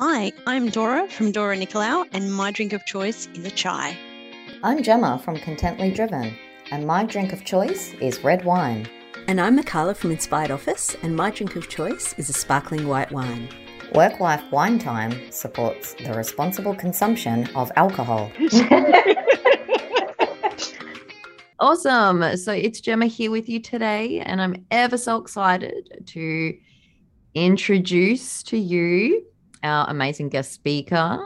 Hi, I'm Dora from Dora Nicolau, and my drink of choice is a chai. I'm Gemma from Contently Driven, and my drink of choice is red wine. And I'm Mikala from Inspired Office, and my drink of choice is a sparkling white wine. Work Life Wine Time supports the responsible consumption of alcohol. awesome. So it's Gemma here with you today, and I'm ever so excited to introduce to you our amazing guest speaker,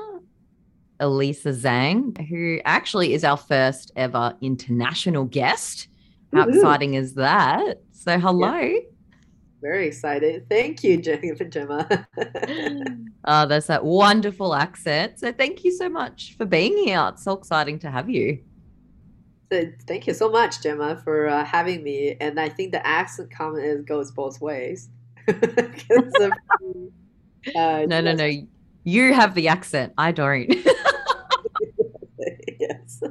Elisa Zhang, who actually is our first ever international guest. How Woo-hoo. exciting is that? So, hello. Yeah. Very excited. Thank you, Gemma. oh, that's that wonderful accent. So, thank you so much for being here. It's so exciting to have you. So, thank you so much, Gemma, for uh, having me. And I think the accent comment goes both ways. uh, no, no, no. You have the accent. I don't. yes.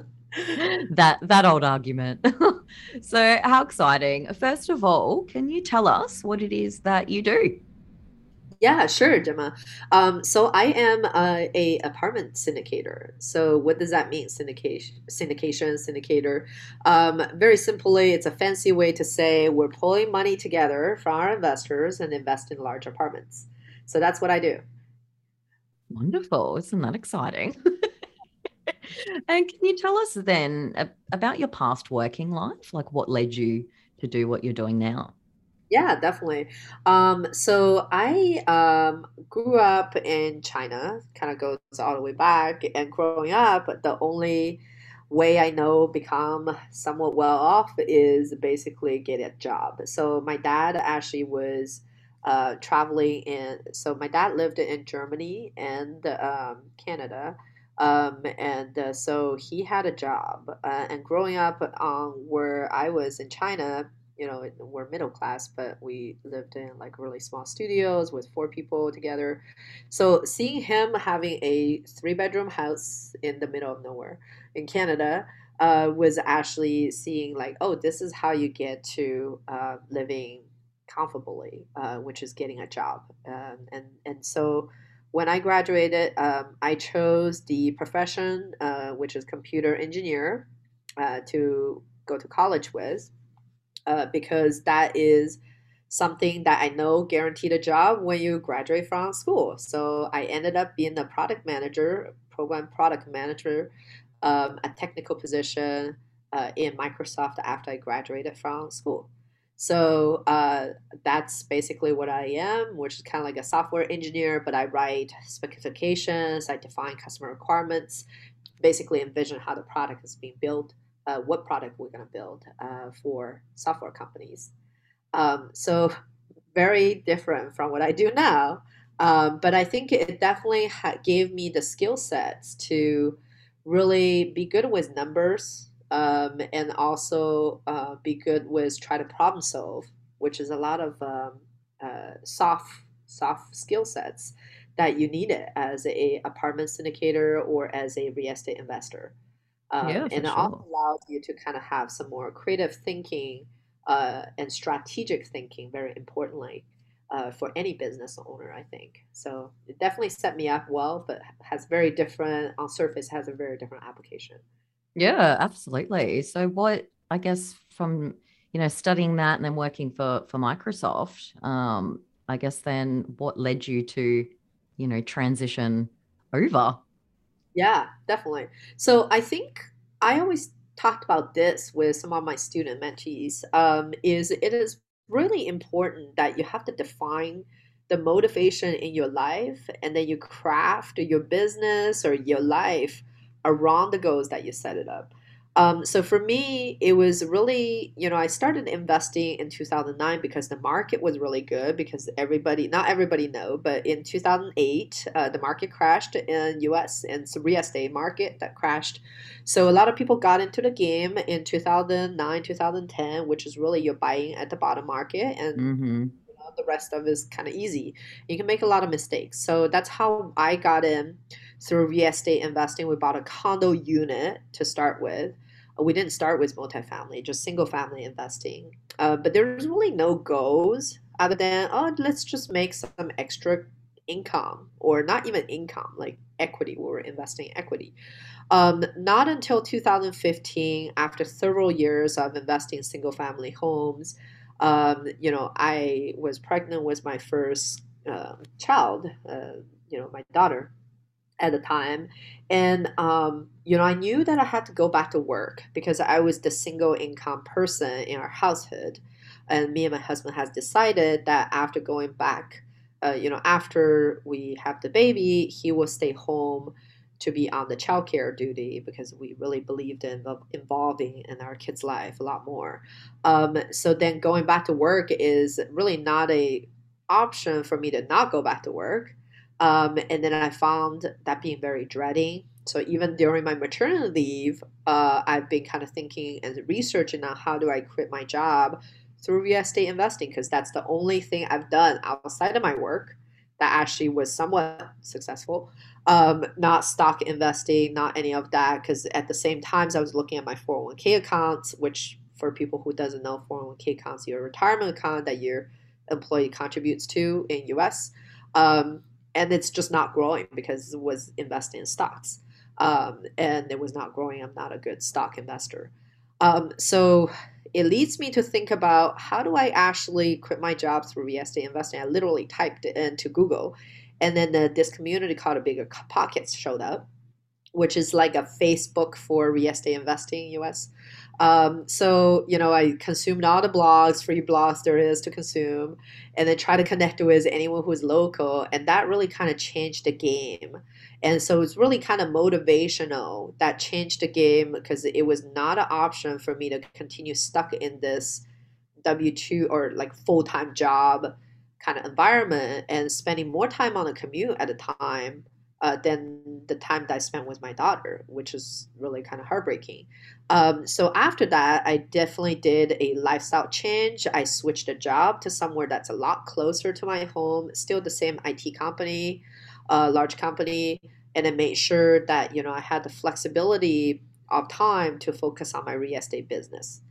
that that old argument. so, how exciting! First of all, can you tell us what it is that you do? Yeah, sure, Gemma. Um, so I am uh, a apartment syndicator. So what does that mean? Syndication, syndication, syndicator. Um, very simply, it's a fancy way to say we're pulling money together from our investors and invest in large apartments. So that's what I do. Wonderful! Isn't that exciting? and can you tell us then about your past working life? Like what led you to do what you're doing now? Yeah, definitely. Um, so I um, grew up in China, kind of goes all the way back. And growing up, the only way I know become somewhat well off is basically get a job. So my dad actually was uh, traveling in. So my dad lived in Germany and um, Canada. Um, and uh, so he had a job. Uh, and growing up um, where I was in China, you know, we're middle class, but we lived in like really small studios with four people together. So seeing him having a three bedroom house in the middle of nowhere in Canada uh, was actually seeing like, oh, this is how you get to uh, living comfortably, uh, which is getting a job. Um, and and so when I graduated, um, I chose the profession, uh, which is computer engineer, uh, to go to college with uh, because that is something that I know guaranteed a job when you graduate from school. So I ended up being a product manager, program product manager, um, a technical position uh, in Microsoft after I graduated from school. So uh, that's basically what I am, which is kind of like a software engineer, but I write specifications, I define customer requirements, basically envision how the product is being built uh, what product we're going to build uh, for software companies. Um, so very different from what I do now. Um, but I think it definitely gave me the skill sets to really be good with numbers um, and also uh, be good with try to problem solve, which is a lot of um, uh, soft soft skill sets that you need it as a apartment syndicator or as a real estate investor. Um, yeah, and it sure. also allows you to kind of have some more creative thinking uh, and strategic thinking, very importantly, uh, for any business owner, I think. So it definitely set me up well, but has very different, on surface, has a very different application. Yeah, absolutely. So what, I guess, from, you know, studying that and then working for, for Microsoft, um, I guess then what led you to, you know, transition over yeah, definitely. So I think I always talked about this with some of my student mentees. Um, is it is really important that you have to define the motivation in your life, and then you craft your business or your life around the goals that you set it up. Um, so for me, it was really, you know, I started investing in 2009 because the market was really good because everybody, not everybody know, but in 2008, uh, the market crashed in US and it's real estate market that crashed. So a lot of people got into the game in 2009, 2010, which is really you're buying at the bottom market and mm-hmm. The rest of is kind of easy. You can make a lot of mistakes. So that's how I got in through real estate investing. We bought a condo unit to start with we didn't start with multifamily, just single family investing. Uh, but there's really no goals other than, oh, let's just make some extra income or not even income, like equity. We were investing in equity. Um, not until 2015, after several years of investing in single family homes, um, you know, I was pregnant with my first uh, child, uh, you know, my daughter at the time. And, um, you know, I knew that I had to go back to work because I was the single income person in our household. And me and my husband has decided that after going back, uh, you know, after we have the baby, he will stay home to be on the childcare duty because we really believed in involving in our kids' life a lot more. Um, so then going back to work is really not a option for me to not go back to work. Um, and then I found that being very dreading. So even during my maternity leave, uh, I've been kind of thinking and researching on how do I quit my job through real estate investing because that's the only thing I've done outside of my work that actually was somewhat successful. Um, not stock investing, not any of that. Because at the same times, I was looking at my 401k accounts, which for people who doesn't know, 401k accounts your retirement account that your employee contributes to in US. Um, and it's just not growing because it was investing in stocks. Um, and it was not growing. I'm not a good stock investor. Um, so it leads me to think about how do I actually quit my job through real estate investing? I literally typed it into Google, and then the, this community called a Bigger Pockets showed up, which is like a Facebook for real estate investing in US. Um, so you know, I consumed all the blogs, free blogs there is to consume, and then try to connect with anyone who's local, and that really kind of changed the game. And so it's really kind of motivational that changed the game because it was not an option for me to continue stuck in this W 2 or like full time job kind of environment and spending more time on a commute at a time uh, than the time that I spent with my daughter, which is really kind of heartbreaking. Um, so after that, I definitely did a lifestyle change. I switched a job to somewhere that's a lot closer to my home, still the same IT company, a large company and I made sure that you know I had the flexibility of time to focus on my real estate business.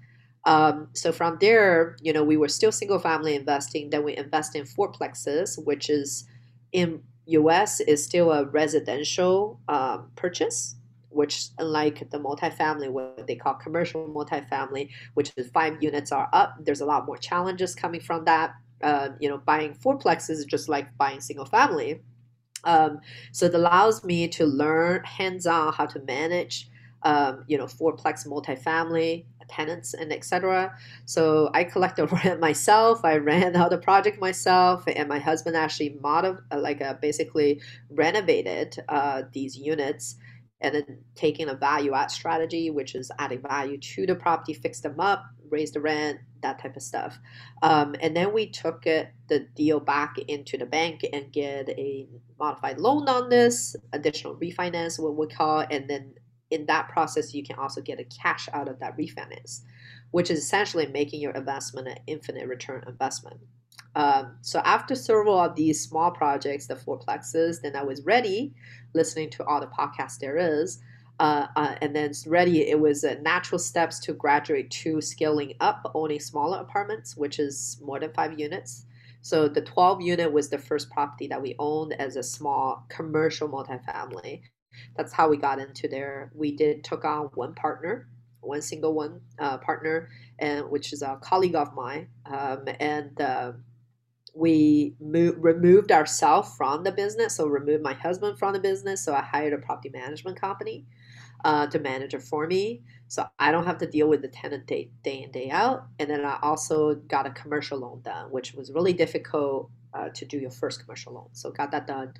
Um, so from there, you know, we were still single family investing. Then we invest in fourplexes, which is in US is still a residential um, purchase, which unlike the multifamily, what they call commercial multifamily, which is five units are up. There's a lot more challenges coming from that. Uh, you know, buying fourplexes is just like buying single family um, so it allows me to learn hands-on how to manage, um, you know, fourplex multifamily tenants and etc. So I collected rent myself. I ran out the project myself, and my husband actually mod like uh, basically renovated uh, these units and then taking a value add strategy, which is adding value to the property, fix them up, raise the rent, that type of stuff. Um, and then we took it, the deal back into the bank and get a modified loan on this, additional refinance, what we call, and then in that process, you can also get a cash out of that refinance, which is essentially making your investment an infinite return investment. Um, so after several of these small projects, the fourplexes, then I was ready, listening to all the podcasts there is, uh, uh, and then ready. It was a natural steps to graduate to scaling up, owning smaller apartments, which is more than five units. So the 12 unit was the first property that we owned as a small commercial multifamily. That's how we got into there. We did took on one partner, one single one uh, partner, and which is a colleague of mine, um, and uh, we moved, removed ourselves from the business. So removed my husband from the business. So I hired a property management company uh, to manage it for me. So I don't have to deal with the tenant day, day in, day out. And then I also got a commercial loan done, which was really difficult uh, to do your first commercial loan. So got that done.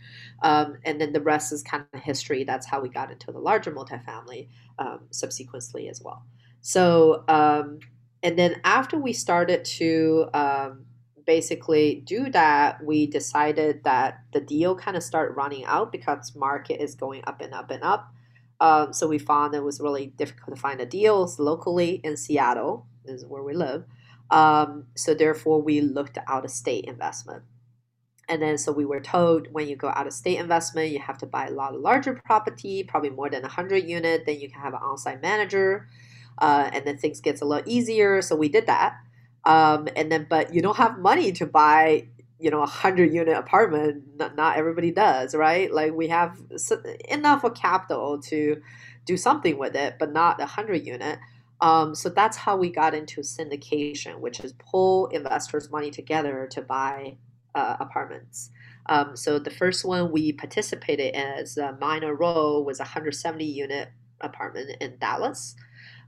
Um, and then the rest is kind of history. That's how we got into the larger multifamily um, subsequently as well. So, um, and then after we started to um, basically do that, we decided that the deal kind of started running out because market is going up and up and up. Um, so we found it was really difficult to find the deals locally in Seattle, This is where we live. Um, so therefore, we looked out of state investment. And then, so we were told when you go out of state investment, you have to buy a lot of larger property, probably more than 100 unit. Then you can have an on-site manager, uh, and then things gets a lot easier. So we did that. Um, and then, but you don't have money to buy you know a hundred unit apartment. Not, not everybody does, right? Like we have enough of capital to do something with it, but not a hundred unit. Um, so that's how we got into syndication, which is pull investors' money together to buy uh, apartments. Um, so the first one we participated in as a Minor role was a 170 unit apartment in Dallas.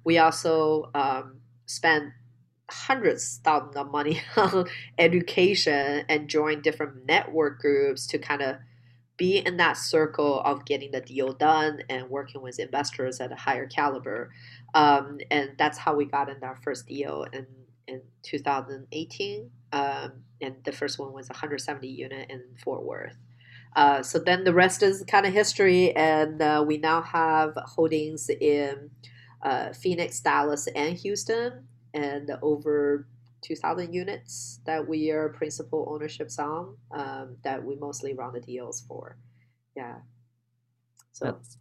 We also um, spent hundreds thousands of money on education and joined different network groups to kind of be in that circle of getting the deal done and working with investors at a higher caliber. Um, and that's how we got in our first deal in, in 2018. Um, and the first one was 170 unit in Fort Worth. Uh, so then the rest is kind of history, and uh, we now have holdings in uh, Phoenix, Dallas, and Houston, and over 2,000 units that we are principal ownerships on um, that we mostly run the deals for. Yeah. So that's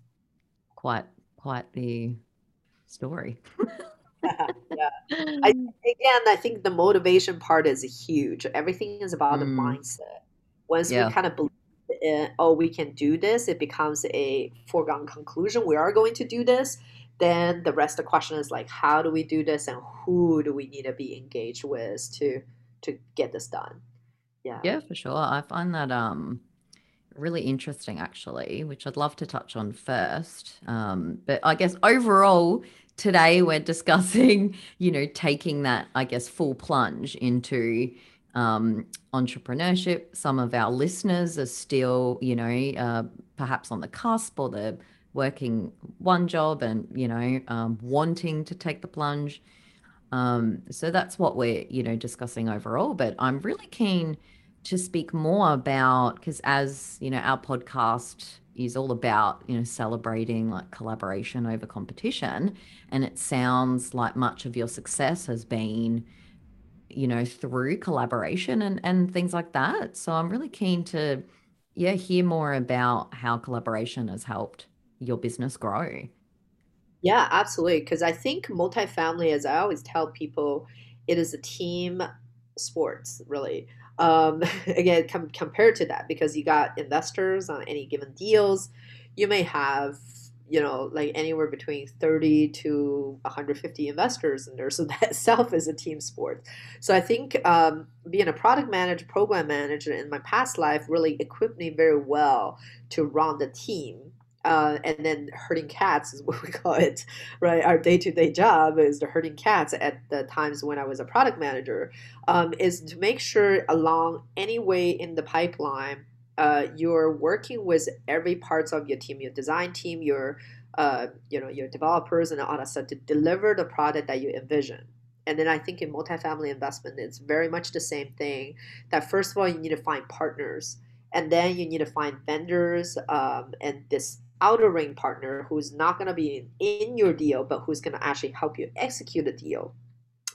quite quite the story. yeah. I, again, I think the motivation part is huge. Everything is about mm. the mindset. Once yeah. we kind of believe in, oh, we can do this, it becomes a foregone conclusion. We are going to do this. Then the rest of the question is like, how do we do this, and who do we need to be engaged with to to get this done? Yeah. Yeah, for sure. I find that um really interesting actually, which I'd love to touch on first. Um, but I guess overall, today we're discussing, you know, taking that, I guess, full plunge into um, entrepreneurship. Some of our listeners are still, you know, uh, perhaps on the cusp or they're working one job and, you know, um, wanting to take the plunge. Um, so that's what we're, you know, discussing overall. But I'm really keen to speak more about because as you know our podcast is all about you know celebrating like collaboration over competition. And it sounds like much of your success has been you know through collaboration and and things like that. So i'm really keen to yeah hear more about how collaboration has helped your business grow. Yeah absolutely. Because i think multifamily as i always tell people it is a team sports really um, again, com- compared to that, because you got investors on any given deals, you may have you know like anywhere between 30 to 150 investors in there. So that itself is a team sport. So i think um, being a product manager program manager in my past life really equipped me very well to run the team uh, and then herding cats is what we call it, right? Our day to day job is the herding cats at the times when I was a product manager, um, is to make sure along any way in the pipeline, uh, you're working with every parts of your team, your design team, your uh, you know your developers and all that stuff to deliver the product that you envision. And then I think in multifamily investment, it's very much the same thing. That first of all, you need to find partners and then you need to find vendors um, and this outer ring partner who's not going to be in your deal, but who's going to actually help you execute a deal.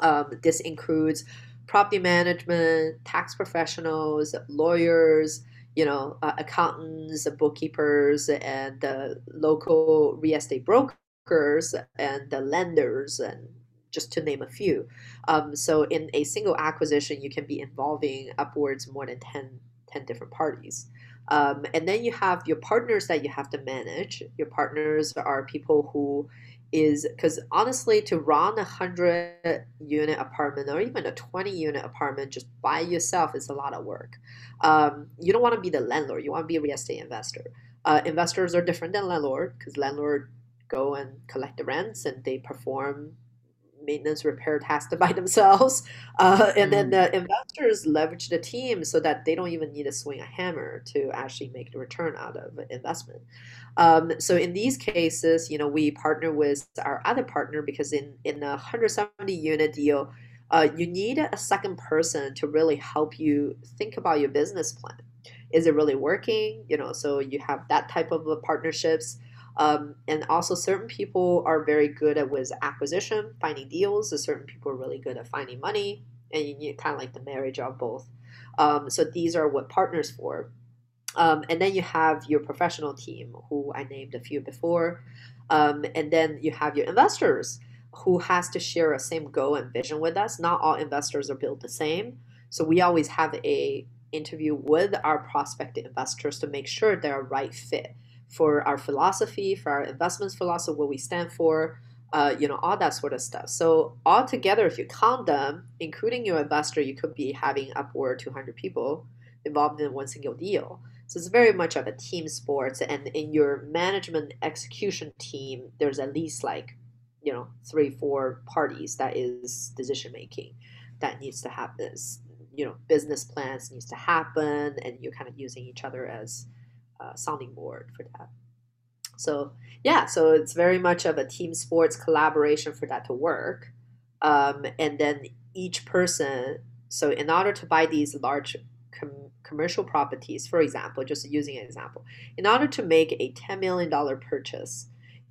Um, this includes property management, tax professionals, lawyers, you know, uh, accountants, bookkeepers, and the local real estate brokers and the lenders and just to name a few. Um, so in a single acquisition, you can be involving upwards more than 10, 10 different parties. Um, and then you have your partners that you have to manage. Your partners are people who is because honestly, to run a hundred unit apartment or even a twenty unit apartment just by yourself is a lot of work. Um, you don't want to be the landlord. You want to be a real estate investor. Uh, investors are different than landlord because landlord go and collect the rents and they perform maintenance repair tasks by themselves. Uh, and mm. then the investors leverage the team so that they don't even need to swing a hammer to actually make the return out of investment. Um, so in these cases, you know, we partner with our other partner because in, in a 170 unit deal, uh, you need a second person to really help you think about your business plan. Is it really working? You know, so you have that type of partnerships. Um, and also, certain people are very good at with acquisition, finding deals. Certain people are really good at finding money, and you need kind of like the marriage of both. Um, so these are what partners for. Um, and then you have your professional team, who I named a few before. Um, and then you have your investors, who has to share a same goal and vision with us. Not all investors are built the same. So we always have a interview with our prospective investors to make sure they're a right fit for our philosophy, for our investments philosophy, what we stand for, uh, you know, all that sort of stuff. So altogether, if you count them, including your investor, you could be having upward 200 people involved in one single deal. So it's very much of a team sport. And in your management execution team, there's at least like, you know, three, four parties that is decision making that needs to happen. You know, business plans needs to happen, and you're kind of using each other as a sounding board for that. So yeah, so it's very much of a team sports collaboration for that to work. Um, and then each person, so in order to buy these large com- commercial properties, for example, just using an example, in order to make a $10 million purchase,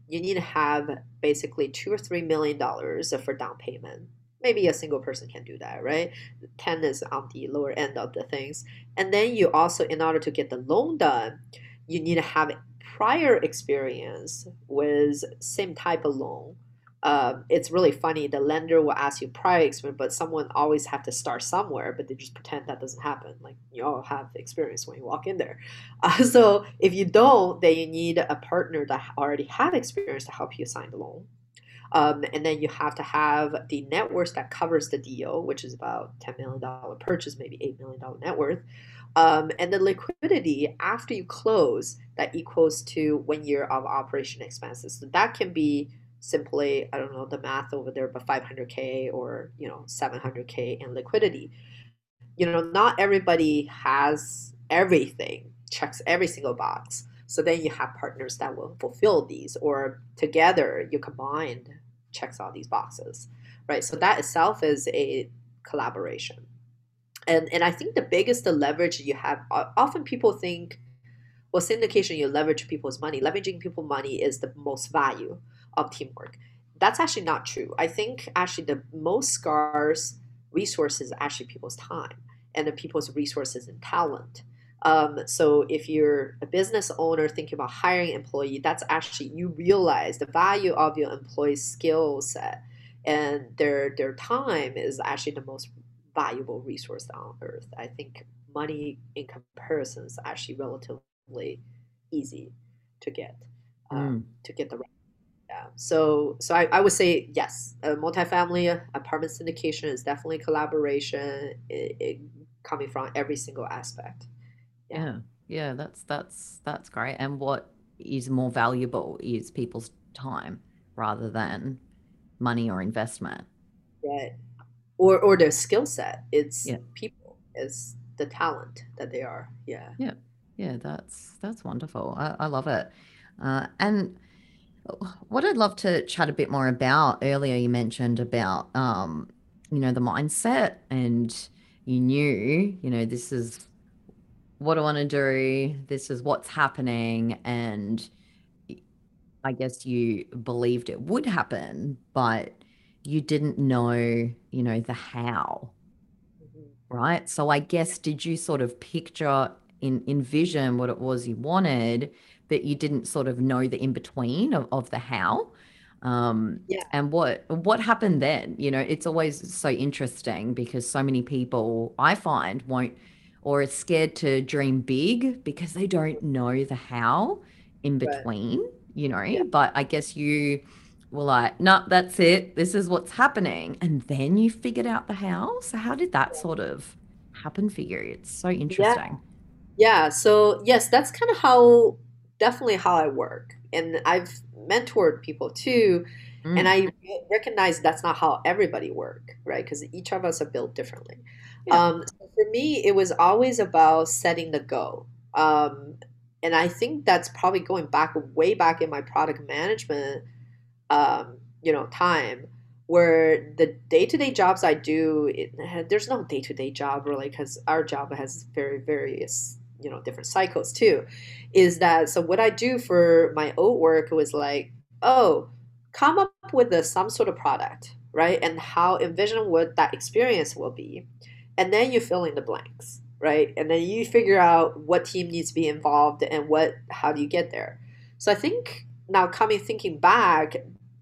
you need to have basically two or three million dollars for down payment. Maybe a single person can do that, right? 10 is on the lower end of the things. And then you also, in order to get the loan done, you need to have prior experience with same type of loan. Um, it's really funny. The lender will ask you prior experience, but someone always have to start somewhere. But they just pretend that doesn't happen. Like you all have experience when you walk in there. Uh, so if you don't, then you need a partner that already have experience to help you sign the loan. Um, and then you have to have the net worth that covers the deal, which is about $10 million purchase, maybe $8 million net worth. Um, and the liquidity after you close that equals to one year of operation expenses. So that can be simply, I don't know the math over there, but 500K or, you know, 700K in liquidity. You know, not everybody has everything, checks every single box. So then you have partners that will fulfill these, or together you combined checks all these boxes, right? So that itself is a collaboration. And and I think the biggest the leverage you have often people think well syndication you leverage people's money. Leveraging people's money is the most value of teamwork. That's actually not true. I think actually the most scarce resources actually people's time and the people's resources and talent um, so if you're a business owner thinking about hiring employee that's actually you realize the value of your employee's skill set and their their time is actually the most valuable resource on earth. I think money in comparison is actually relatively easy to get um, mm. to get the right. Yeah. So so I, I would say yes, a multifamily apartment syndication is definitely collaboration it, it, coming from every single aspect. Yeah. yeah. Yeah, that's that's that's great. And what is more valuable is people's time rather than money or investment. Right or or their skill set. It's yeah. people. It's the talent that they are. Yeah. Yeah. Yeah. That's that's wonderful. I, I love it. Uh, and what I'd love to chat a bit more about earlier, you mentioned about um, you know the mindset, and you knew you know this is what I want to do. This is what's happening, and I guess you believed it would happen, but you didn't know, you know, the how. Mm-hmm. Right. So I guess did you sort of picture in envision what it was you wanted, but you didn't sort of know the in between of, of the how? Um, yeah. And what what happened then? You know, it's always so interesting because so many people I find won't or are scared to dream big because they don't know the how in between. Right. You know, yeah. but I guess you were like, no, that's it. This is what's happening. And then you figured out the how. So how did that sort of happen for you? It's so interesting. Yeah. yeah. So yes, that's kind of how definitely how I work. And I've mentored people too. Mm. And I recognize that's not how everybody work, right? Because each of us are built differently. Um, so for me, it was always about setting the goal. Um, and I think that's probably going back way back in my product management um, you know time where the day-to-day jobs i do it, there's no day-to-day job really because our job has very various you know different cycles too is that so what i do for my old work was like oh come up with a, some sort of product right and how envision what that experience will be and then you fill in the blanks right? And then you figure out what team needs to be involved and what how do you get there. So i think now coming thinking back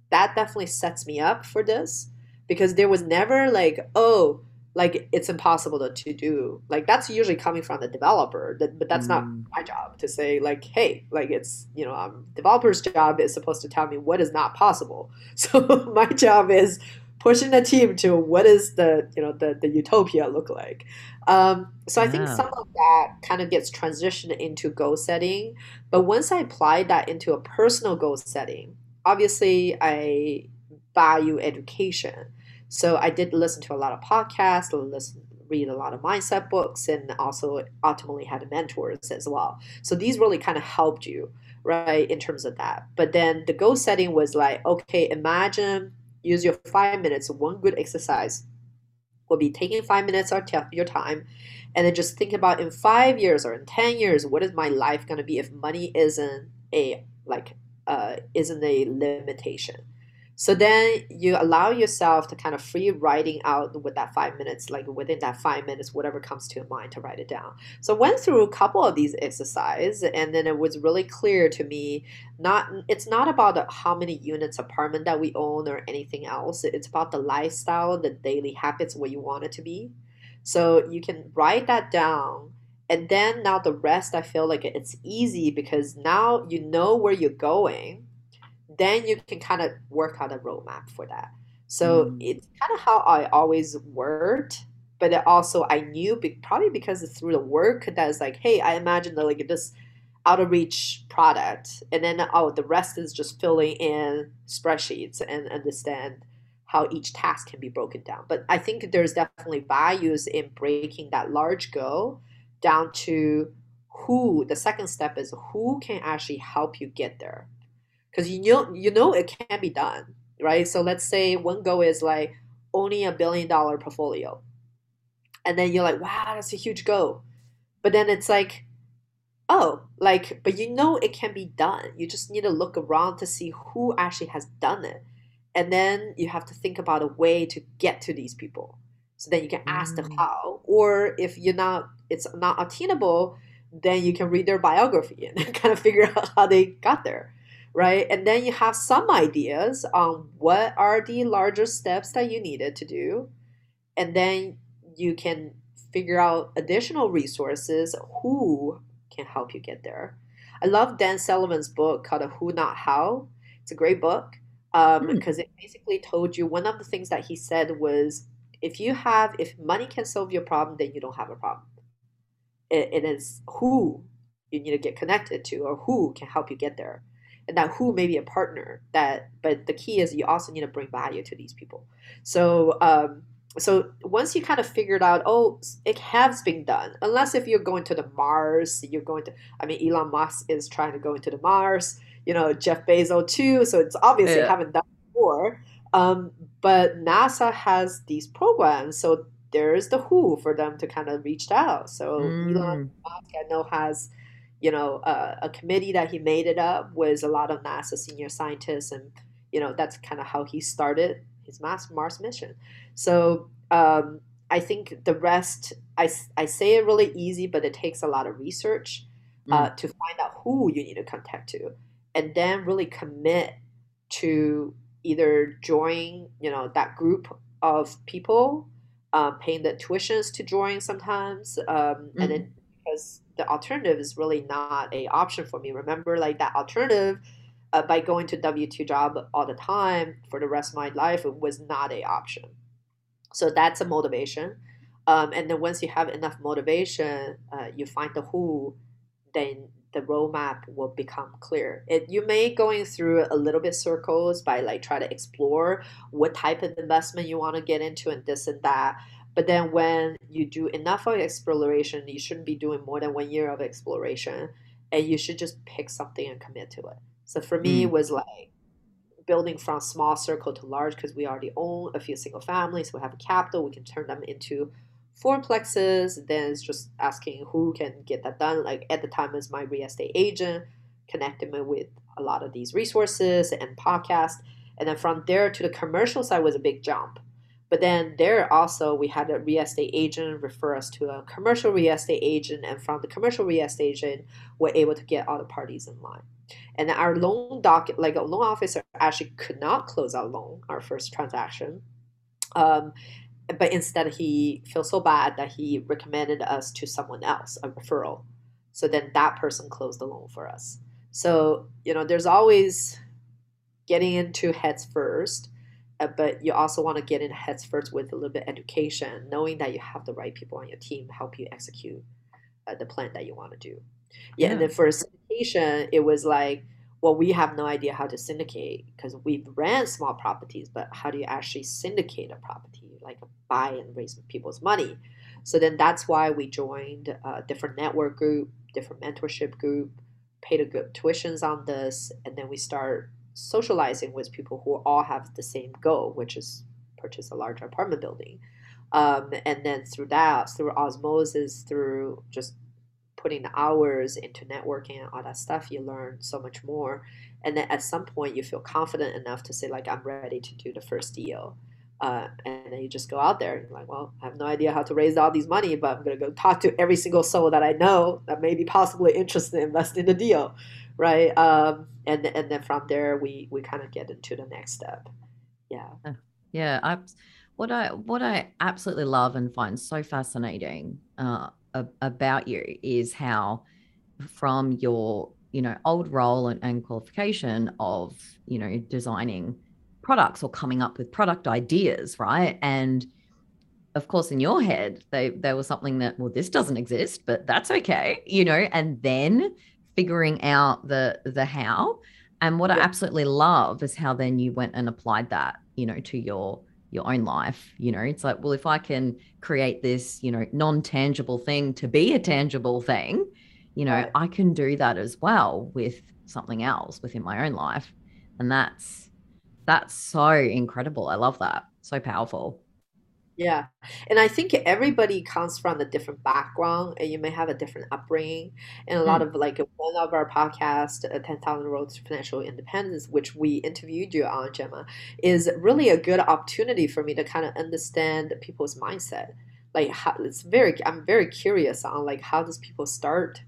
that definitely sets me up for this because there was never like, oh, like it's impossible to, to do. Like that's usually coming from the developer that, but that's mm. not my job to say like hey like it's you know um, developer's job is supposed to tell me what is not possible. So my job is pushing the team to what is the you know the, the utopia look like um, so i think some of that kind of gets transitioned into goal setting but once i apply that into a personal goal setting obviously i value education so I did listen to a lot of podcasts, listen, read a lot of mindset books, and also ultimately had mentors as well. So these really kind of helped you, right, in terms of that. But then the goal setting was like, okay, imagine use your five minutes. One good exercise will be taking five minutes of your time and then just think about in five years or in 10 years what is my life going to be if money isn't a like uh, isn't a limitation so then you allow yourself to kind of free writing out with that five minutes, like within that five minutes, whatever comes to your mind to write it down. So went through a couple of these exercises and then it was really clear to me not it's not about how many units apartment that we own or anything else. It's about the lifestyle, the daily habits, what you want it to be. So you can write that down and then now the rest I feel like it's easy because now you know where you're going then you can kind of work out a roadmap for that. So mm. it's kind of how I always worked, but also I knew be, probably because it's through the work that is like, hey, I imagine that like this out of reach product, and then oh, the rest is just filling in spreadsheets and understand how each task can be broken down. But I think there's definitely values in breaking that large goal down to who. The second step is who can actually help you get there because you know you know it can be done, right? So let's say one goal is like owning a billion dollar portfolio, and then you're like, wow, that's a huge goal, but then it's like, oh, like, but you know it can be done. You just need to look around to see who actually has done it, and then you have to think about a way to get to these people. So then you can ask mm. them how, or if you're not, it's not attainable, then you can read their biography and kind of figure out how they got there right? And then you have some ideas on what are the larger steps that you needed to do. And then you can figure out additional resources who can help you get there. I love Dan Sullivan's book called A Who Not How. It's a great book because um, mm. it basically told you one of the things that he said was if you have, if money can solve your problem, then you don't have a problem. it, it is who you need to get connected to or who can help you get there and that who may be a partner that but the key is you also need to bring value to these people so um, so once you kind of figured out oh it has been done unless if you're going to the mars you're going to i mean elon musk is trying to go into the mars you know jeff bezos too so it's obviously yeah. haven't done before um, but nasa has these programs so there's the who for them to kind of reach out so mm. elon musk i know has you know, uh, a committee that he made it up was a lot of NASA senior scientists, and you know that's kind of how he started his Mars Mars mission. So um, I think the rest, I, I say it really easy, but it takes a lot of research uh, mm. to find out who you need to contact to, and then really commit to either join, you know, that group of people, um, paying the tuitions to join sometimes, um, mm. and then because the alternative is really not a option for me. Remember, like that alternative uh, by going to W two job all the time for the rest of my life was not a option. So that's a motivation. Um, and then once you have enough motivation, uh, you find the who, then the roadmap will become clear. It you may going through a little bit circles by like try to explore what type of investment you want to get into and this and that. But then when you do enough of exploration, you shouldn't be doing more than one year of exploration, and you should just pick something and commit to it. So for me, mm. it was like building from small circle to large because we already own a few single families. We have a capital. We can turn them into fourplexes. Then it's just asking who can get that done. Like at the time, as my real estate agent connected me with a lot of these resources and podcasts. And then from there to the commercial side was a big jump but then there also we had a real estate agent refer us to a commercial real estate agent, and from the commercial real estate agent, we're able to get all the parties in line. And our loan doc, like a loan officer, actually could not close our loan, our first transaction. Um, but instead he feels so bad that he recommended us to someone else, a referral. So then that person closed the loan for us. So, you know, there's always getting into heads first, uh, but you also want to get in heads first with a little bit education, knowing that you have the right people on your team help you execute uh, the plan that you want to do. Yeah, yeah. and then for syndication, it was like, well, we have no idea how to syndicate because we've ran small properties, but how do you actually syndicate a property, like buy and raise people's money? So then that's why we joined a different network group, different mentorship group, paid a good tuitions on this, and then we start socializing with people who all have the same goal, which is purchase a larger apartment building. Um, and then through that, through osmosis, through just putting the hours into networking and all that stuff, you learn so much more. And then at some point, you feel confident enough to say, like, I'm ready to do the first deal. Uh, and then you just go out there and like, well, I have no idea how to raise all these money, but I'm going to go talk to every single soul that I know that may be possibly interested in investing in the deal, right? Um, and and then from there, we we kind of get into the next step. Yeah. Yeah. I, what I what I absolutely love and find so fascinating uh, about you is how from your you know old role and, and qualification of you know designing products or coming up with product ideas, right? And of course, in your head, they there was something that, well, this doesn't exist, but that's okay, you know, and then figuring out the the how. And what yeah. I absolutely love is how then you went and applied that, you know, to your your own life. You know, it's like, well, if I can create this, you know, non-tangible thing to be a tangible thing, you know, right. I can do that as well with something else within my own life. And that's that's so incredible. I love that. So powerful. Yeah. And I think everybody comes from a different background and you may have a different upbringing. And a mm. lot of like one of our podcast, uh, 10,000 Roads to Financial Independence, which we interviewed you on, Gemma, is really a good opportunity for me to kind of understand people's mindset. Like how, it's very, I'm very curious on like how does people start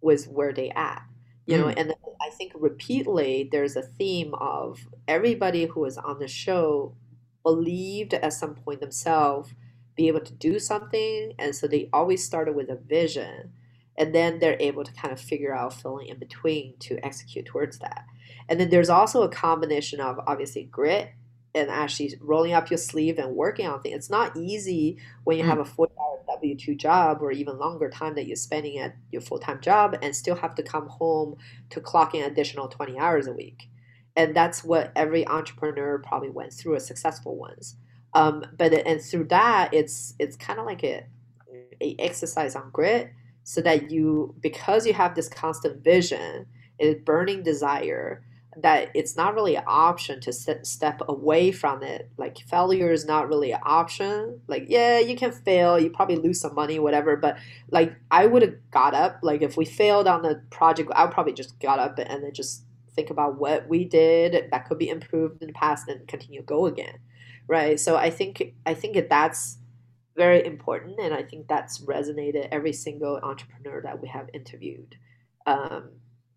with where they at you know mm. and i think repeatedly there's a theme of everybody who is on the show believed at some point themselves be able to do something and so they always started with a vision and then they're able to kind of figure out filling in between to execute towards that and then there's also a combination of obviously grit and actually rolling up your sleeve and working on things. It's not easy when you mm. have a 40 hour W 2 job or even longer time that you're spending at your full time job and still have to come home to clock in additional 20 hours a week. And that's what every entrepreneur probably went through, a successful ones. Um, but and through that, it's it's kind of like a, a exercise on grit, so that you because you have this constant vision, a burning desire, that it's not really an option to step away from it. Like failure is not really an option. Like yeah, you can fail, you probably lose some money, whatever. But like I would have got up. Like if we failed on the project, I would probably just got up and then just think about what we did that could be improved in the past and continue go again, right? So I think I think that's very important, and I think that's resonated every single entrepreneur that we have interviewed. Um,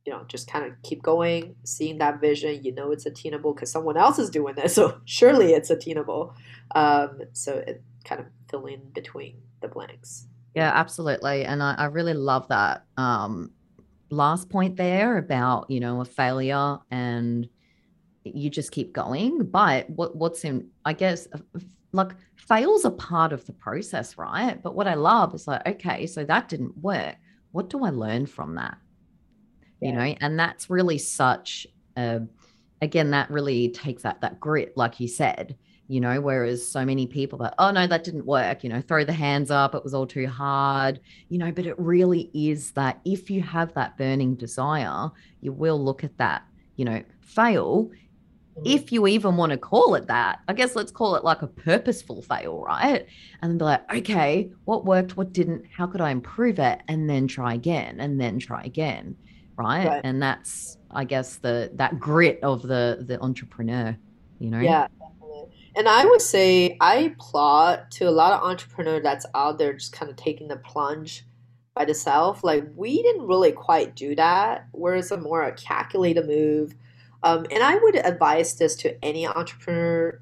you know just kind of keep going seeing that vision you know it's attainable because someone else is doing this so surely it's attainable um, so it kind of fill in between the blanks yeah absolutely and i, I really love that um, last point there about you know a failure and you just keep going. But what what's in i guess uh, like fails are part of the process right? But what i love is like okay so that didn't work. What do i learn from that? You know and that's really such a again that really takes that that grit like you said you know whereas so many people that oh no that didn't work you know throw the hands up it was all too hard you know but it really is that if you have that burning desire you will look at that you know fail mm-hmm. if you even want to call it that i guess let's call it like a purposeful fail right and then be like okay what worked what didn't how could i improve it and then try again and then try again right? right? And that's, I guess, the that grit of the the entrepreneur, you know. Yeah. And I would say I applaud to a lot of entrepreneurs that's out there just kind of taking the plunge by themselves. Like we didn't really quite do that. Whereas a more a calculated move. Um, and I would advise this to any entrepreneur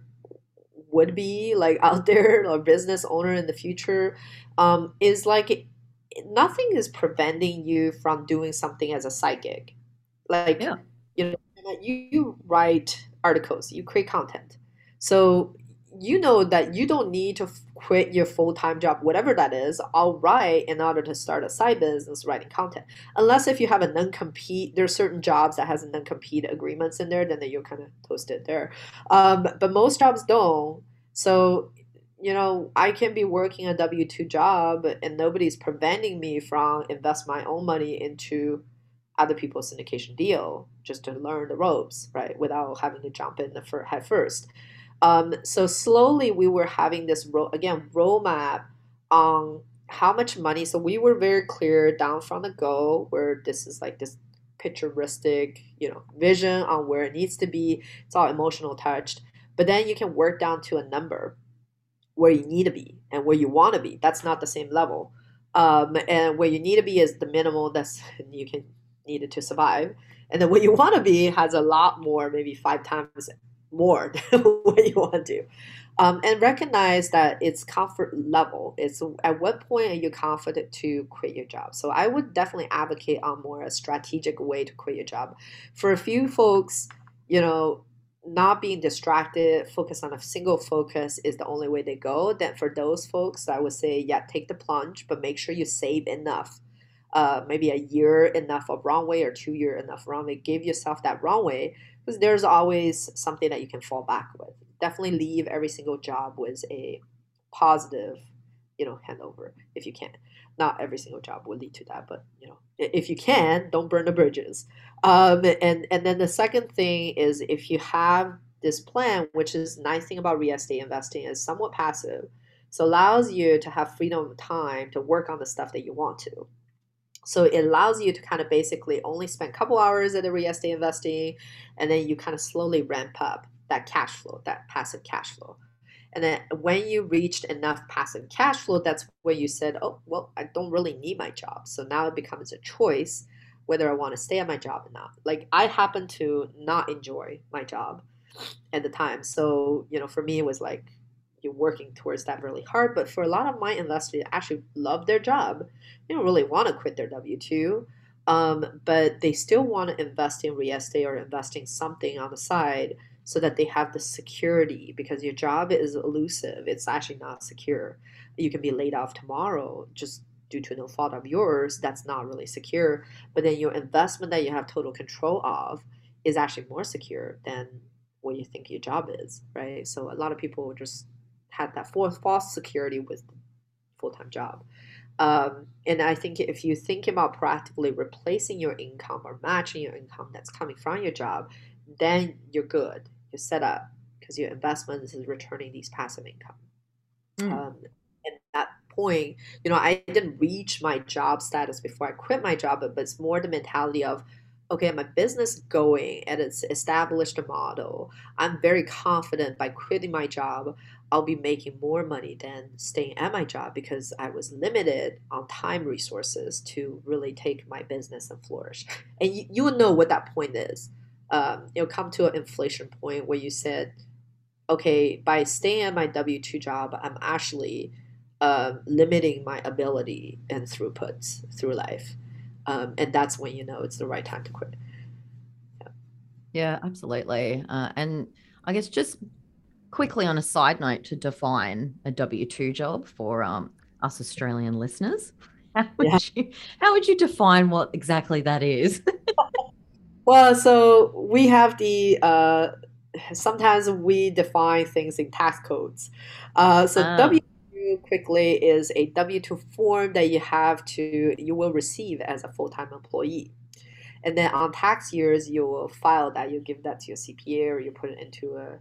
would be like out there or business owner in the future um, is like nothing is preventing you from doing something as a side gig like Yeah. you know you, you write articles you create content so you know that you don't need to quit your full-time job whatever that is i'll in order to start a side business writing content. Unless if you have a non-compete there's certain jobs that has a non-compete agreements in there then you're kind of toasted there. Um, but most jobs don't. So you know i can be working a w2 job and nobody's preventing me from invest my own money into other people's syndication deal just to learn the ropes right without having to jump in the fir- head first um, so slowly we were having this ro- again roadmap on how much money. So we were very clear down from the go where this is like this picturistic, you know, vision on where it needs to be. It's all emotional touched. But then you can work down to a number where you need to be and where you want to be. That's not the same level. Um, and where you need to be is the minimal that's you can need it to survive. And then where you want to be has a lot more, maybe five times more than what you want to. Um, and recognize that it's comfort level. It's at what point are you confident to quit your job? So I would definitely advocate on more a strategic way to quit your job. For a few folks, you know, not being distracted, focus on a single focus is the only way they go. Then for those folks, I would say, yeah, take the plunge, but make sure you save enough. Uh, maybe a year enough of runway or two year enough runway. Give yourself that runway because there's always something that you can fall back with. Definitely leave every single job with a positive, you know, handover if you can. Not every single job will lead to that, but you know, if you can, don't burn the bridges. Um, and and then the second thing is if you have this plan, which is nice thing about real estate investing is somewhat passive, so allows you to have freedom of time to work on the stuff that you want to. So it allows you to kind of basically only spend a couple hours at the real estate investing, and then you kind of slowly ramp up that cash flow, that passive cash flow. And then when you reached enough passive cash flow, that's where you said, oh, well, I don't really need my job. So now it becomes a choice whether I want to stay at my job or not. Like I happen to not enjoy my job at the time. So, you know, for me, it was like you're working towards that really hard. But for a lot of my investors, actually love their job. They don't really want to quit their W 2, um, but they still want to invest in real estate or investing something on the side so that they have the security because your job is elusive. It's actually not secure. You can be laid off tomorrow just due to no fault of yours. That's not really secure. But then your investment that you have total control of is actually more secure than what you think your job is, right? So a lot of people just had that false false security with full time job. Um, and I think if you think about proactively replacing your income or matching your income that's coming from your job, then you're good. You're set up because your investment is returning these passive income. Mm. Um, and at that point, you know, I didn't reach my job status before I quit my job, but, but it's more the mentality of, okay, my business going and it's established a model. I'm very confident by quitting my job, I'll be making more money than staying at my job because I was limited on time resources to really take my business and flourish. And you, you will know what that point is. Um, it'll come to an inflation point where you said, okay, by staying at my W 2 job, I'm actually um, limiting my ability and throughputs through life. Um, and that's when you know it's the right time to quit. Yeah, absolutely. Uh, and I guess just quickly on a side note to define a W two job for um, us Australian listeners, how would Yeah. you how would you define what exactly that is? Well, so we have the uh, sometimes we define things in tax codes. Uh, so Ah. W quickly is a W two form that you have to you will receive as a full time employee, and then on tax years you will file that. You give that to your CPA or you put it into a,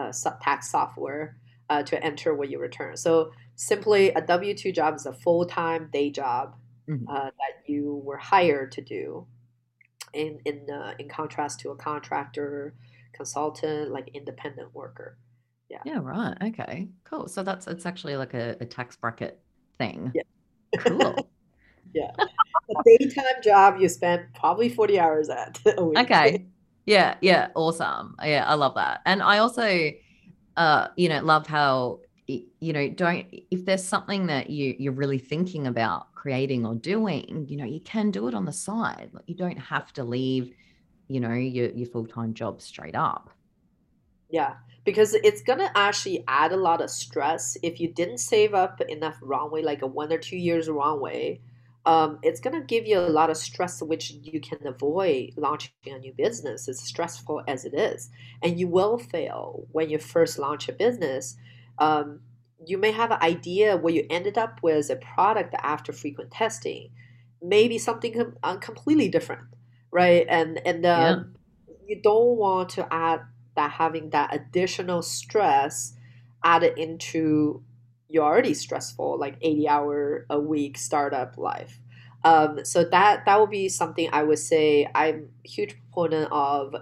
a tax software uh, to enter what you return. So simply, a W two job is a full time day job Mhm. uh, that you were hired to do in in uh, in contrast to a contractor, consultant, like independent worker. Yeah, right. Okay, cool. So that's it's actually like a, a tax bracket thing. Yeah. Cool. Yeah. a daytime job you spend probably forty hours at a week. Okay. Yeah, yeah, awesome. Yeah, I love that. And I also uh, you know, love how you know don't if there's something that you you're really thinking about creating or doing you know you can do it on the side like you don't have to leave you know your, your full-time job straight up yeah because it's gonna actually add a lot of stress. If you didn't save up enough runway like a one or two years runway um, it's gonna give you a lot of stress which you can avoid launching a new business. As stressful as it is. And you will fail when you first launch a business. Um, you may have an idea where you ended up with a product after frequent testing, maybe something com- uh, completely different, right? And and uh, yeah. you don't want to add that having that additional stress added into your already stressful like 80 hour a week startup life. Um, so that that would be something i would say i'm huge proponent of.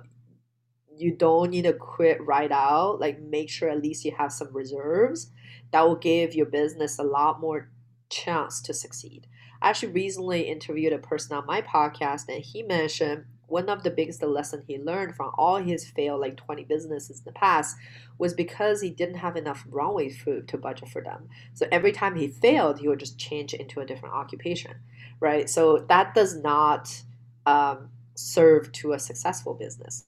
You don't need to quit right out like make sure at least you have some reserves that will give your business a lot more chance to succeed. I actually recently interviewed a person on my podcast and he mentioned one of the biggest lessons he learned from all his failed like 20 businesses in the past was because he didn't have enough runway food to budget for them. So every time he failed he would just change into a different occupation right? So that does not um, serve to a successful business.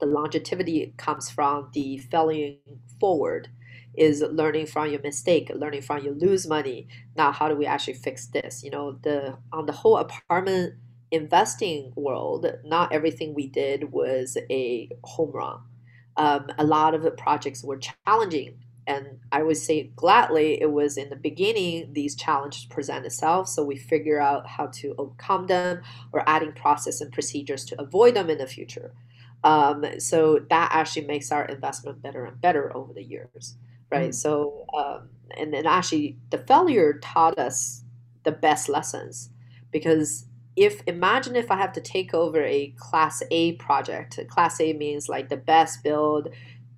The longevity comes from the failing forward is learning from your mistake learning from your lose money. Now how do we actually fix this? You know the on the whole apartment investing world not everything we did was a home run um, a lot of the projects were challenging and i would say gladly it was in the beginning these challenges present itself so we figure out how to overcome them or adding process and procedures to avoid them in the future um, so that actually makes our investment better and better over the years, right? Mm. So, um, and then actually, the failure taught us the best lessons because if imagine if I have to take over a class A project, class A means like the best build,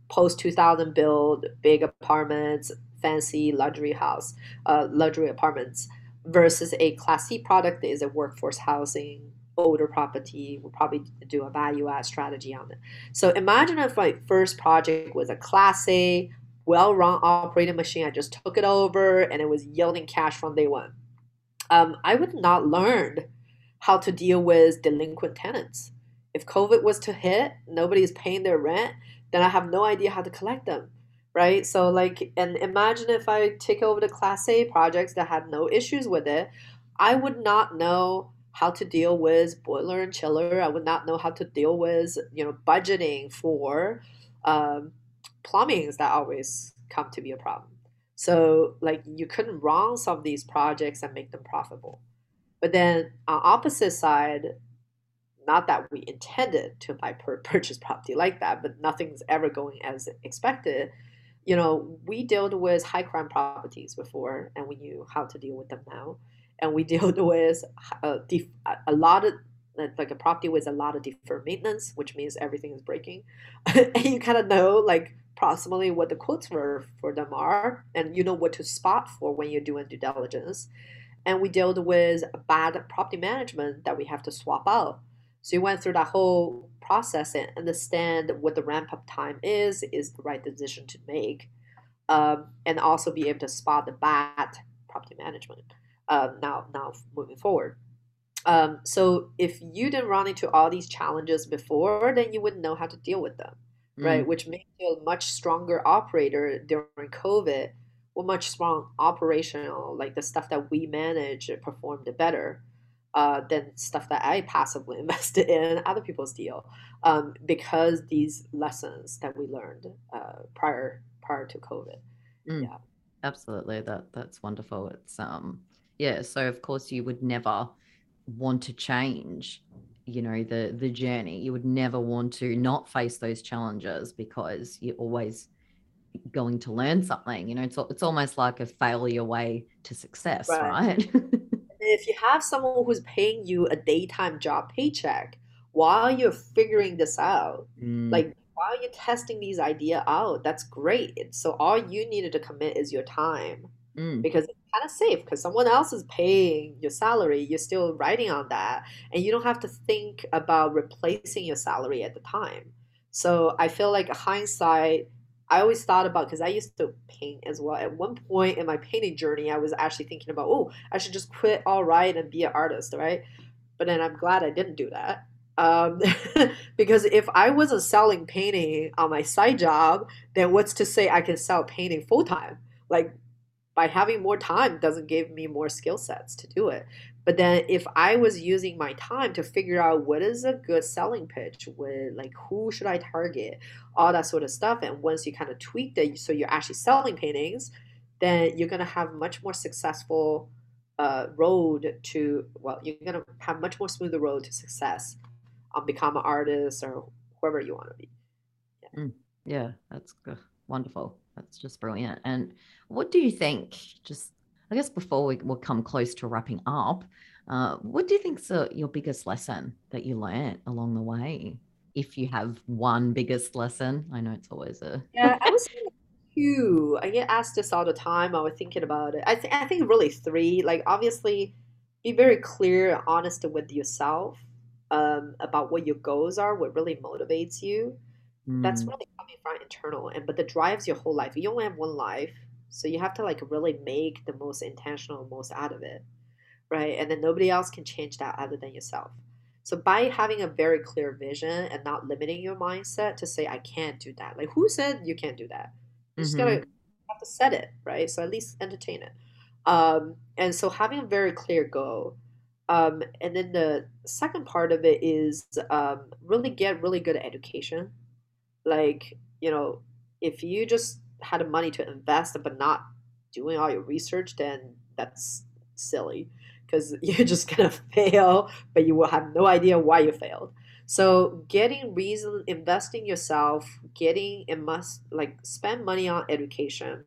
post 2000 build, big apartments, fancy luxury house, uh, luxury apartments versus a class C product that is a workforce housing older property, we'll probably do a value add strategy on it. So imagine if my first project was a class A, well run operating machine. I just took it over and it was yielding cash from day one. Um, I would not learn how to deal with delinquent tenants. If COVID was to hit, nobody is paying their rent, then I have no idea how to collect them. Right. So, like, and imagine if I take over the Class A projects that had no issues with it, I would not know how to deal with boiler and chiller. I would not know how to deal with you know budgeting for um, plumbings that always come to be a problem. So like you couldn't run some of these projects and make them profitable. But then on opposite side, not that we intended to buy purchase property like that, but nothing's ever going as expected. You know, we dealt with high crime properties before, and we knew how to deal with them now and we dealt with uh, a, def- a lot of like a property with a lot of deferred maintenance, which means everything is breaking, and you kind of know like approximately what the quotes were for them are, and you know what to spot for when you're doing due diligence. And we dealt with bad property management that we have to swap out. So you went through that whole process and understand what the ramp up time is, is the right decision to make, um, and also be able to spot the bad property management um, now now moving forward. Um, so if you didn't run into all these challenges before, then you wouldn't know how to deal with them, mm. right? Which makes you a much stronger operator during COVID. Well, much strong operational, like the stuff that we manage performed better uh, than stuff that I passively invested in other people's deal, um, because these lessons that we learned uh, prior prior to COVID. Mm. Yeah, absolutely. That that's wonderful. It's um yeah so of course you would never want to change you know the the journey you would never want to not face those challenges because you're always going to learn something you know it's, it's almost like a failure way to success right, right? if you have someone who's paying you a daytime job paycheck while you're figuring this out mm. like while you're testing these idea out that's great so all you needed to commit is your time mm. because it's kind of safe because someone else is paying your salary. You're still writing on that, and you don't have to think about replacing your salary at the time. So I feel like hindsight, I always thought about because I used to paint as well. At one point in my painting journey, I was actually thinking about, oh, I should just quit all right and be an artist, right? But then I'm glad I didn't do that. Um, because if I wasn't selling painting on my side job, then what's to say I can sell painting full time? Like by having more time doesn't give me more skill sets to do it. But then if I was using my time to figure out what is a good selling pitch with like who should I target, all that sort of stuff, and once you kind of tweak that so you're actually selling paintings, then you're gonna have much more successful uh, road to well, you're gonna have much more smoother road to success on become an artist or whoever you want to be. Yeah, mm, yeah that's good. wonderful. That's just brilliant. And what do you think? Just I guess before we will come close to wrapping up, uh, what do you think's uh, your biggest lesson that you learned along the way? If you have one biggest lesson, I know it's always a yeah. I was two. I get asked this all the time. I was thinking about it. I think I think really three. Like obviously, be very clear, and honest with yourself um, about what your goals are, what really motivates you. Mm. That's really coming from internal, and but that drives your whole life. You only have one life so you have to like really make the most intentional most out of it, right? And then nobody else can change that other than yourself. So by having a very clear vision and not limiting your mindset to say I can't do that. Like who said you can't do that? You just mm-hmm. gotta have to set it, right? So at least entertain it. Um, and so having a very clear goal. Um, and then the second part of it is um, really get really good education. Like, you know, if you just had the money to invest but not doing all your research, then that's silly because you're just gonna fail, but you will have no idea why you failed. So getting reason, investing yourself, getting it must like spend money on education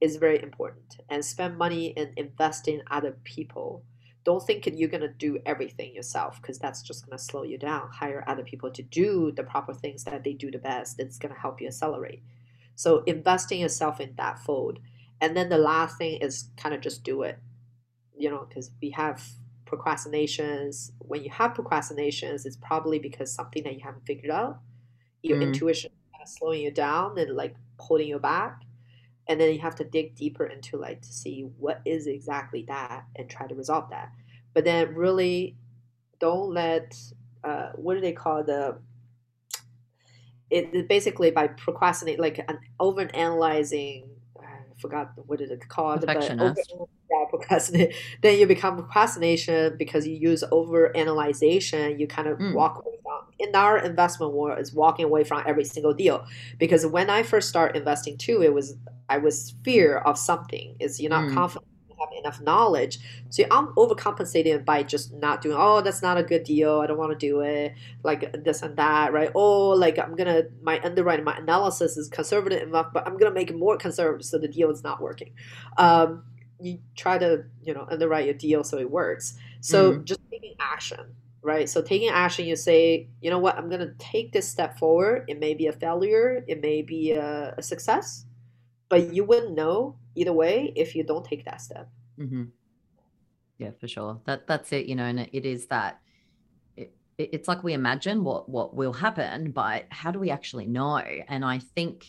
is very important, and spend money in investing other people. Don't think you're gonna do everything yourself because that's just gonna slow you down. Hire other people to do the proper things that they do the best. It's gonna help you accelerate. So investing yourself in that fold. And then the last thing is kind of just do it. You know, because we have procrastinations. When you have procrastinations, it's probably because something that you haven't figured out. Your mm. intuition kind of slowing you down and like holding you back. And then you have to dig deeper into like to see what is exactly that and try to resolve that. But then really don't let uh, what do they call the it basically by procrastinating, like an over analyzing I forgot what it called but yeah, procrastinate then you become procrastination because you use over analyzation you kind of mm. walk away from in our investment world is walking away from every single deal because when I first start investing too it was I was fear of something is you're not mm. confident have enough knowledge. So I'm overcompensating by just not doing, oh, that's not a good deal. I don't want to do it. Like this and that, right? Oh, like I'm going to, my underwriting, my analysis is conservative enough, but I'm going to make it more conservative so the deal is not working. Um, you try to, you know, underwrite your deal so it works. So mm-hmm. just taking action, right? So taking action, you say, you know what, I'm going to take this step forward. It may be a failure, it may be a, a success, but you wouldn't know either way if you don't take that step. Mm-hmm. Yeah, for sure. That that's it. You know, and it is that. It, it's like we imagine what what will happen, but how do we actually know? And I think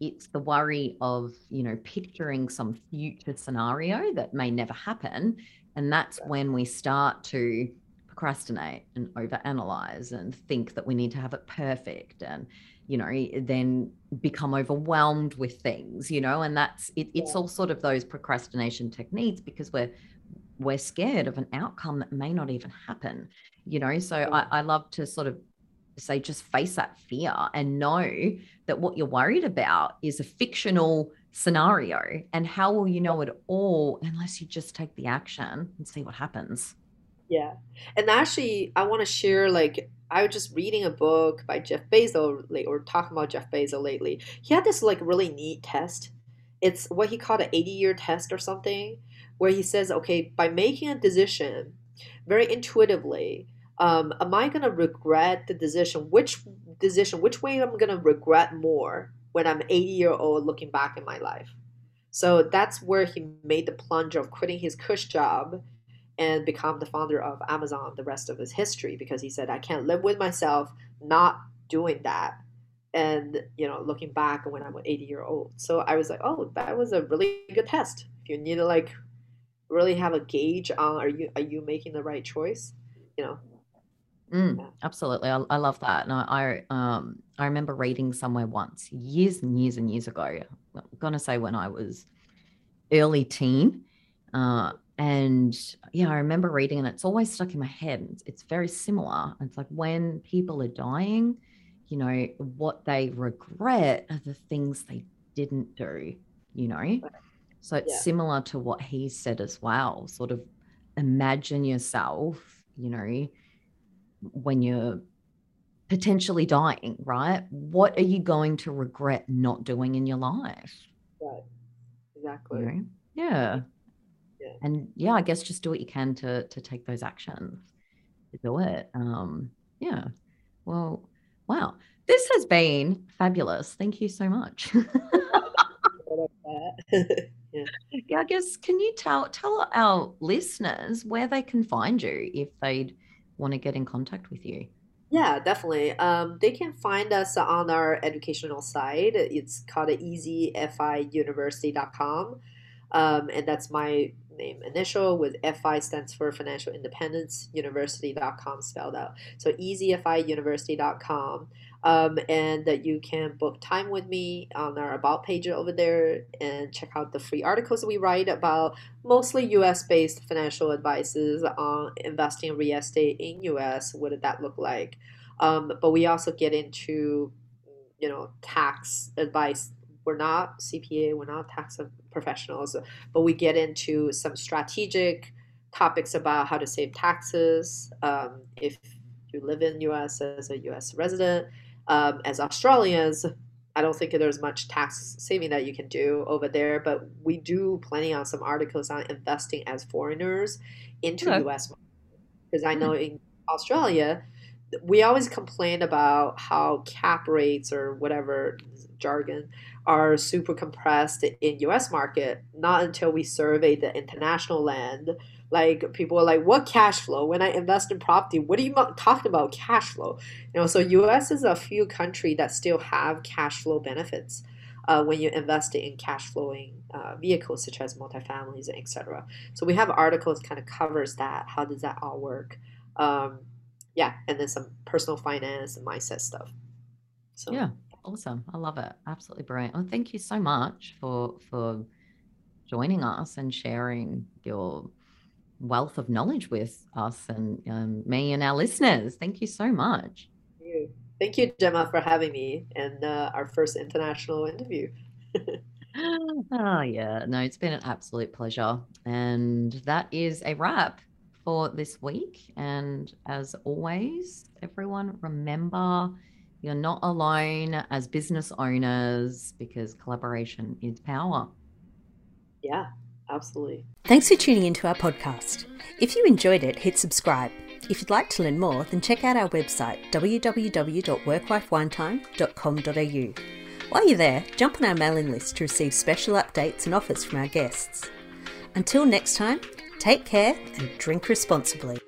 it's the worry of you know picturing some future scenario that may never happen, and that's when we start to procrastinate and overanalyze and think that we need to have it perfect and you know eh, then become overwhelmed with things you know and that's it, it's all sort of those procrastination techniques because we're we're scared of an outcome that may not even happen you know? So I, I love to sort of say just face that fear and know that what you're worried about is a fictional scenario and how will you know it all unless you just take the action and see what happens yeah and actually i want to share like I was just reading a book by Jeff Bezos or talking about Jeff Bezos lately. He had this like really neat test. It's what he called an 80 year test or something, where he says, okay, by making a decision very intuitively, um, am I going to regret the decision? Which decision, which way I'm going to regret more when I'm 80 year old looking back in my life? So that's where he made the plunge of quitting his cush job and become the founder of Amazon the rest of his history because he said, I can't live with myself not doing that and you know looking back when i'm 80 year old so i was like oh that was a really good test if you need to like really have a gauge on are you are you making the right choice you know Mm, Yeah. absolutely. I, I love that. And I, I um I remember reading somewhere once, years and years and years ago. I'm gonna say when I was early teen. Uh and yeah, I remember reading and it's always stuck in my head. It's, it's very similar. It's like when people are dying, you know, what they regret are the things they didn't do, you know. So it's Yeah. similar to what he said as well. Sort of imagine yourself, you know, when you're potentially dying, right? What are you going to regret not doing in your life? right exactly You know? Yeah. Yeah. And yeah, I guess just do what you can to to take those actions to do it. Um, yeah. Well, wow. This has been fabulous. Thank you so much. yeah. yeah, I guess can you tell tell our listeners where they can find you if they'd want to get in contact with you? Yeah, definitely. Um, they can find us on our educational site. It's called easyfiuniversity.com. Um, and that's my name initial with FI stands for Financial Independence University.com spelled out. So easyfiuniversity.com. Um, and that you can book time with me on our about page over there and check out the free articles we write about mostly US based financial advices on investing in real estate in US. What did that look like? Um, but we also get into you know tax advice. We're not CPA, we're not tax professionals, but we get into some strategic topics about how to save taxes um, if you live in US as a US resident. Um, as Australians, I don't think there's much tax saving that you can do over there, but we do plenty on some articles on investing as foreigners into Okay. US because I know in Australia we always complain about how cap rates or whatever jargon are super compressed in US market not until we survey the international land. Like people are like what cash flow? When I invest in property what are you talking about cash flow? You know so US is a few country that still have cash flow benefits uh, when you invest in cash flowing uh, vehicles such as multifamilies etc so we have articles kind of covers that how does that all work? Um, yeah and then some personal finance and mindset stuff. So Yeah, awesome. I love it. Absolutely brilliant. Well, thank you so much for for joining us and sharing your wealth of knowledge with us and um, me and our listeners. Thank you so much. Thank you. Thank you, Gemma, for having me and uh, our first international interview. Oh, yeah. No, it's been an absolute pleasure. And that is a wrap for this week. And as always, everyone, remember you're not alone as business owners because collaboration is power. Yeah, absolutely. Thanks for tuning into our podcast. If you enjoyed it, hit subscribe. If you'd like to learn more, then check out our website www.workwifewinetime.com.au. While you're there, jump on our mailing list to receive special updates and offers from our guests. Until next time, take care and drink responsibly.